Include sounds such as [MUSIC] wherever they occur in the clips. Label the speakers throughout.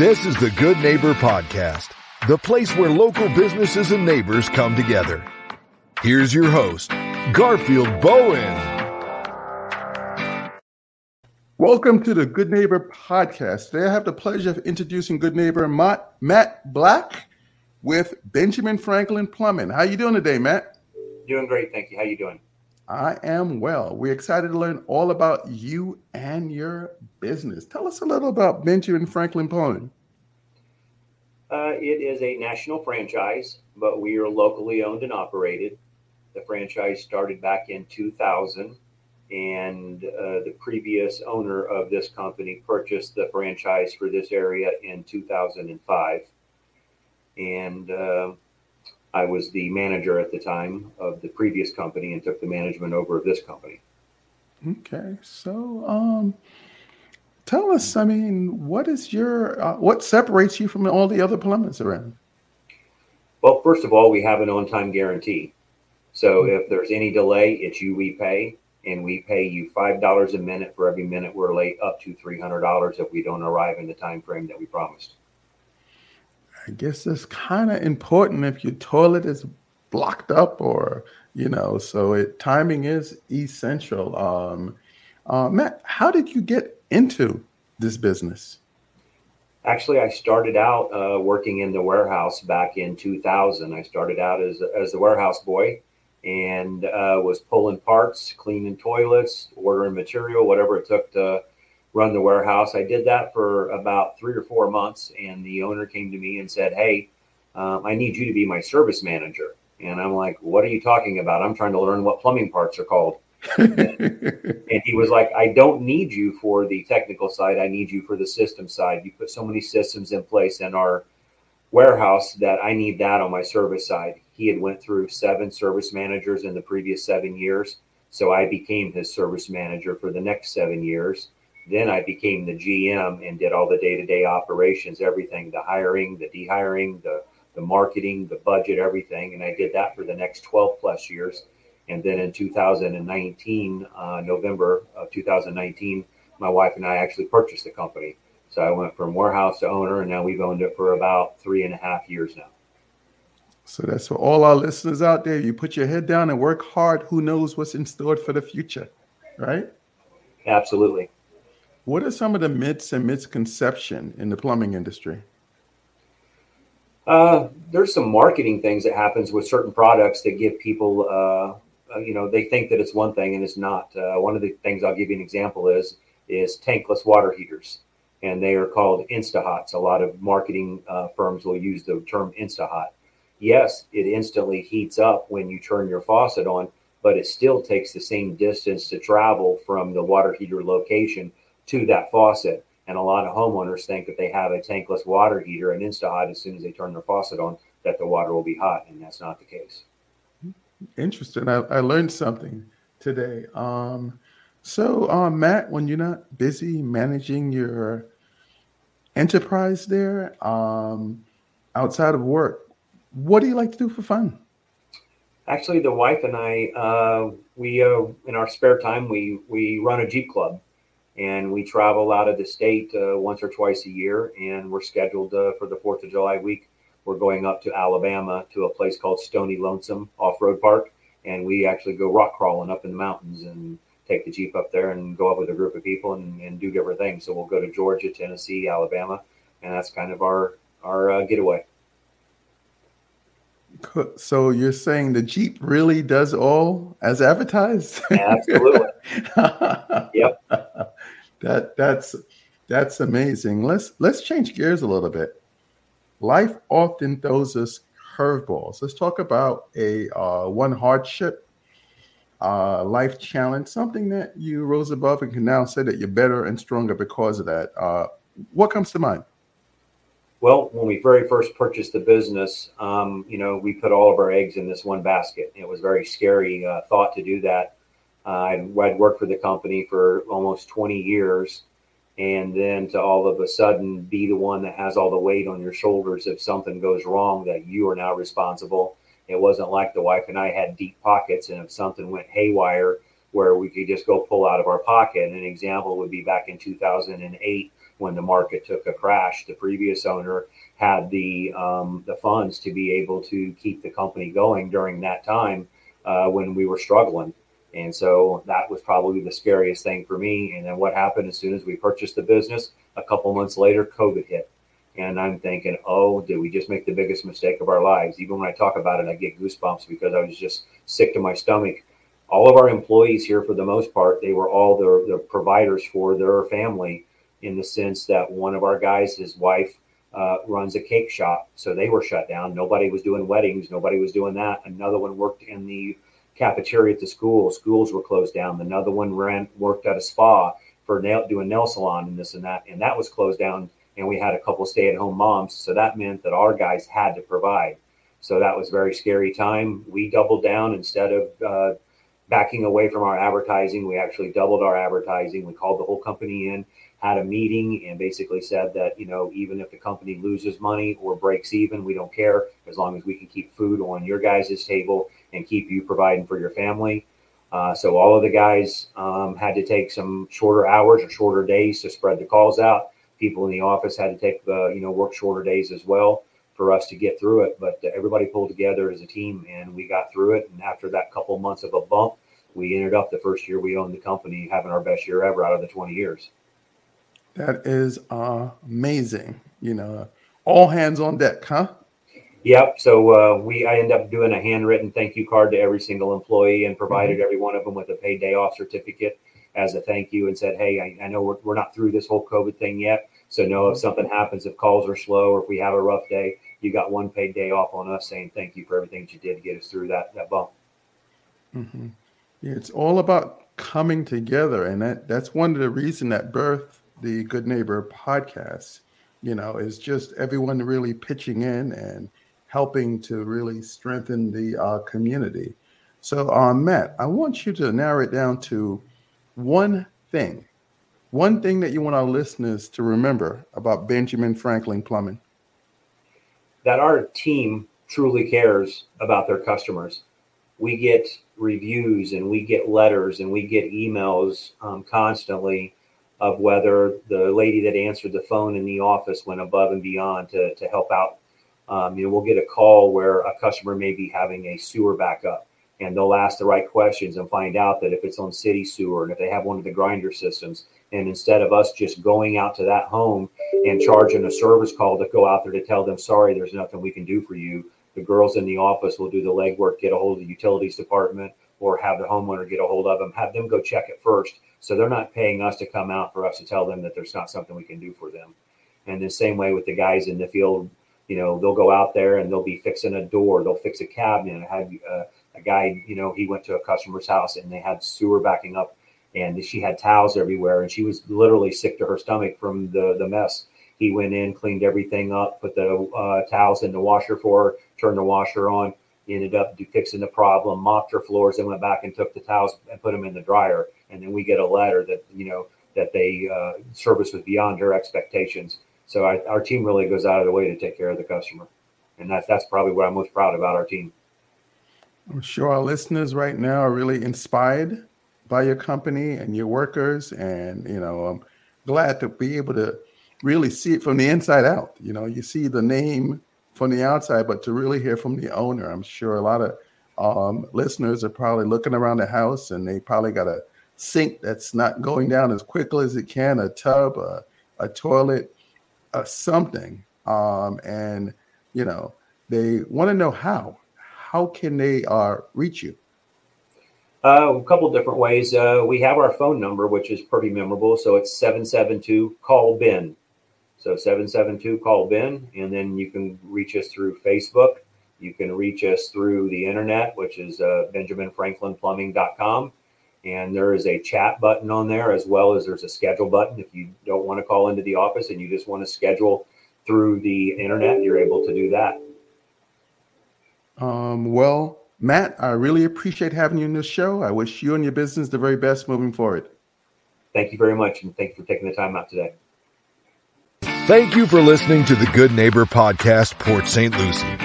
Speaker 1: This is the Good Neighbor Podcast, the place where local businesses and neighbors come together. Here's your host, Garfield Bowen.
Speaker 2: Welcome to the Good Neighbor Podcast. Today I have the pleasure of introducing Good Neighbor Matt, Matt Black with Benjamin Franklin Plumbing. How are you doing today, Matt?
Speaker 3: Doing great, thank you. How are you doing?
Speaker 2: I am well. We're excited to learn all about you and your business. Tell us a little about Benjamin Franklin Plumbing.
Speaker 3: Uh, it is a national franchise, but we are locally owned and operated. The franchise started back in 2000, and uh, the previous owner of this company purchased the franchise for this area in 2005. And uh, I was the manager at the time of the previous company and took the management over of this company.
Speaker 2: Okay, so um, tell us. I mean, what is your uh, what separates you from all the other plumbers around?
Speaker 3: Well, first of all, we have an on-time guarantee. So if there's any delay, it's you we pay, and we pay you five dollars a minute for every minute we're late, up to three hundred dollars if we don't arrive in the time frame that we promised.
Speaker 2: I guess it's kind of important if your toilet is blocked up or you know, so it timing is essential. Um, uh, Matt, how did you get into this business?
Speaker 3: Actually, I started out uh, working in the warehouse back in 2000. I started out as as the warehouse boy and uh, was pulling parts, cleaning toilets, ordering material, whatever it took to run the warehouse. I did that for about three or four months, and the owner came to me and said, "Hey, um, I need you to be my service manager." And I'm like, "What are you talking about? I'm trying to learn what plumbing parts are called." [LAUGHS] and he was like, "I don't need you for the technical side. I need you for the system side. You put so many systems in place in our warehouse that I need that on my service side." He had went through seven service managers in the previous seven years, so I became his service manager for the next seven years then I became the GM and did all the day to day operations, everything the hiring, the dehiring, the, the marketing, the budget, everything. And I did that for the next 12 plus years. And then in 2019, uh, November of 2019, my wife and I actually purchased the company. So I went from warehouse to owner, and now we've owned it for about three and a half years now.
Speaker 2: So that's for all our listeners out there. You put your head down and work hard. Who knows what's in store for the future, right?
Speaker 3: Absolutely.
Speaker 2: What are some of the myths and misconception in the plumbing industry?
Speaker 3: Uh, there's some marketing things that happens with certain products that give people, uh, uh, you know, they think that it's one thing and it's not. Uh, one of the things I'll give you an example is is tankless water heaters, and they are called InstaHots. A lot of marketing uh, firms will use the term InstaHot. Yes, it instantly heats up when you turn your faucet on, but it still takes the same distance to travel from the water heater location to that faucet. And a lot of homeowners think that they have a tankless water heater and InstaHot as soon as they turn their faucet on, that the water will be hot. And that's not the case.
Speaker 2: Interesting. I, I learned something today. Um, so, uh, Matt, when you're not busy managing your enterprise there um, outside of work, what do you like to do for fun?
Speaker 3: Actually, the wife and I, uh, we uh, in our spare time, we we run a Jeep club and we travel out of the state uh, once or twice a year. And we're scheduled uh, for the Fourth of July week. We're going up to Alabama to a place called Stony Lonesome Off Road Park, and we actually go rock crawling up in the mountains and take the jeep up there and go up with a group of people and, and do different things. So we'll go to Georgia, Tennessee, Alabama, and that's kind of our our uh, getaway.
Speaker 2: So you're saying the Jeep really does all as advertised?
Speaker 3: Absolutely. [LAUGHS] yep.
Speaker 2: That that's that's amazing. Let's let's change gears a little bit. Life often throws us curveballs. Let's talk about a uh, one hardship, uh, life challenge, something that you rose above and can now say that you're better and stronger because of that. Uh, what comes to mind?
Speaker 3: Well, when we very first purchased the business, um, you know, we put all of our eggs in this one basket. It was very scary uh, thought to do that. Uh, I'd, worked for the company for almost 20 years, and then to all of a sudden be the one that has all the weight on your shoulders if something goes wrong, that you are now responsible. It wasn't like the wife and I had deep pockets, and if something went haywire, where we could just go pull out of our pocket. An example would be back in 2008 when the market took a crash. The previous owner had the um, the funds to be able to keep the company going during that time uh, when we were struggling. And so that was probably the scariest thing for me. And then what happened as soon as we purchased the business, a couple months later, COVID hit. And I'm thinking, oh, did we just make the biggest mistake of our lives? Even when I talk about it, I get goosebumps because I was just sick to my stomach. All of our employees here, for the most part, they were all the, the providers for their family in the sense that one of our guys, his wife, uh, runs a cake shop. So they were shut down. Nobody was doing weddings. Nobody was doing that. Another one worked in the cafeteria at the school. Schools were closed down. Another one ran worked at a spa for nail, doing nail salon and this and that, and that was closed down. And we had a couple stay at home moms, so that meant that our guys had to provide. So that was very scary time. We doubled down instead of uh, backing away from our advertising. We actually doubled our advertising. We called the whole company in had a meeting and basically said that you know even if the company loses money or breaks even we don't care as long as we can keep food on your guys' table and keep you providing for your family. Uh, so all of the guys um, had to take some shorter hours or shorter days to spread the calls out. People in the office had to take the you know work shorter days as well for us to get through it but everybody pulled together as a team and we got through it. And after that couple months of a bump we ended up the first year we owned the company having our best year ever out of the 20 years
Speaker 2: that is amazing. You know, all hands on deck, huh?
Speaker 3: Yep. So uh, we I end up doing a handwritten thank you card to every single employee and provided mm-hmm. every one of them with a paid day off certificate as a thank you and said, hey, I, I know we're, we're not through this whole COVID thing yet. So know if something happens, if calls are slow or if we have a rough day, you got one paid day off on us saying thank you for everything that you did to get us through that that bump.
Speaker 2: Mm-hmm. Yeah, it's all about coming together, and that that's one of the reason that birth the Good Neighbor podcast, you know, is just everyone really pitching in and helping to really strengthen the uh, community. So, um, Matt, I want you to narrow it down to one thing, one thing that you want our listeners to remember about Benjamin Franklin Plumbing.
Speaker 3: That our team truly cares about their customers. We get reviews and we get letters and we get emails um, constantly of whether the lady that answered the phone in the office went above and beyond to, to help out. Um, you know, we'll get a call where a customer may be having a sewer backup and they'll ask the right questions and find out that if it's on city sewer and if they have one of the grinder systems, and instead of us just going out to that home and charging a service call to go out there to tell them, sorry, there's nothing we can do for you, the girls in the office will do the legwork, get a hold of the utilities department, or have the homeowner get a hold of them, have them go check it first so they're not paying us to come out for us to tell them that there's not something we can do for them. And the same way with the guys in the field, you know, they'll go out there and they'll be fixing a door, they'll fix a cabinet. I had uh, a guy, you know, he went to a customer's house and they had sewer backing up and she had towels everywhere and she was literally sick to her stomach from the, the mess. He went in, cleaned everything up, put the uh, towels in the washer for her, turned the washer on, ended up fixing the problem, mopped her floors, and went back and took the towels and put them in the dryer and then we get a letter that you know that they uh, service was beyond her expectations. So I, our team really goes out of the way to take care of the customer, and that's that's probably what I'm most proud about our team.
Speaker 2: I'm sure our listeners right now are really inspired by your company and your workers, and you know I'm glad to be able to really see it from the inside out. You know, you see the name from the outside, but to really hear from the owner, I'm sure a lot of um, listeners are probably looking around the house and they probably got a sink that's not going down as quickly as it can, a tub, a, a toilet, a something. Um, and, you know, they want to know how. How can they uh, reach you?
Speaker 3: Uh, a couple different ways. Uh, we have our phone number, which is pretty memorable. So it's 772 call Ben. So 772 call Ben. And then you can reach us through Facebook. You can reach us through the internet, which is uh, benjaminfranklinplumbing.com and there is a chat button on there as well as there's a schedule button. If you don't want to call into the office and you just want to schedule through the internet you're able to do that.
Speaker 2: Um, well matt i really appreciate having you in this show. I wish you and your business the very best moving forward.
Speaker 3: Thank you very much and thanks for taking the time out today
Speaker 1: thank you for listening to the good neighbor podcast port st lucie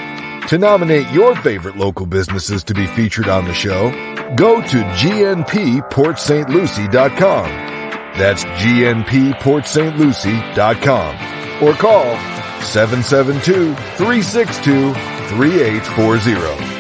Speaker 1: to nominate your favorite local businesses to be featured on the show, go to gnpportstlucie.com. That's gnpportstlucie.com or call 772 362 3840.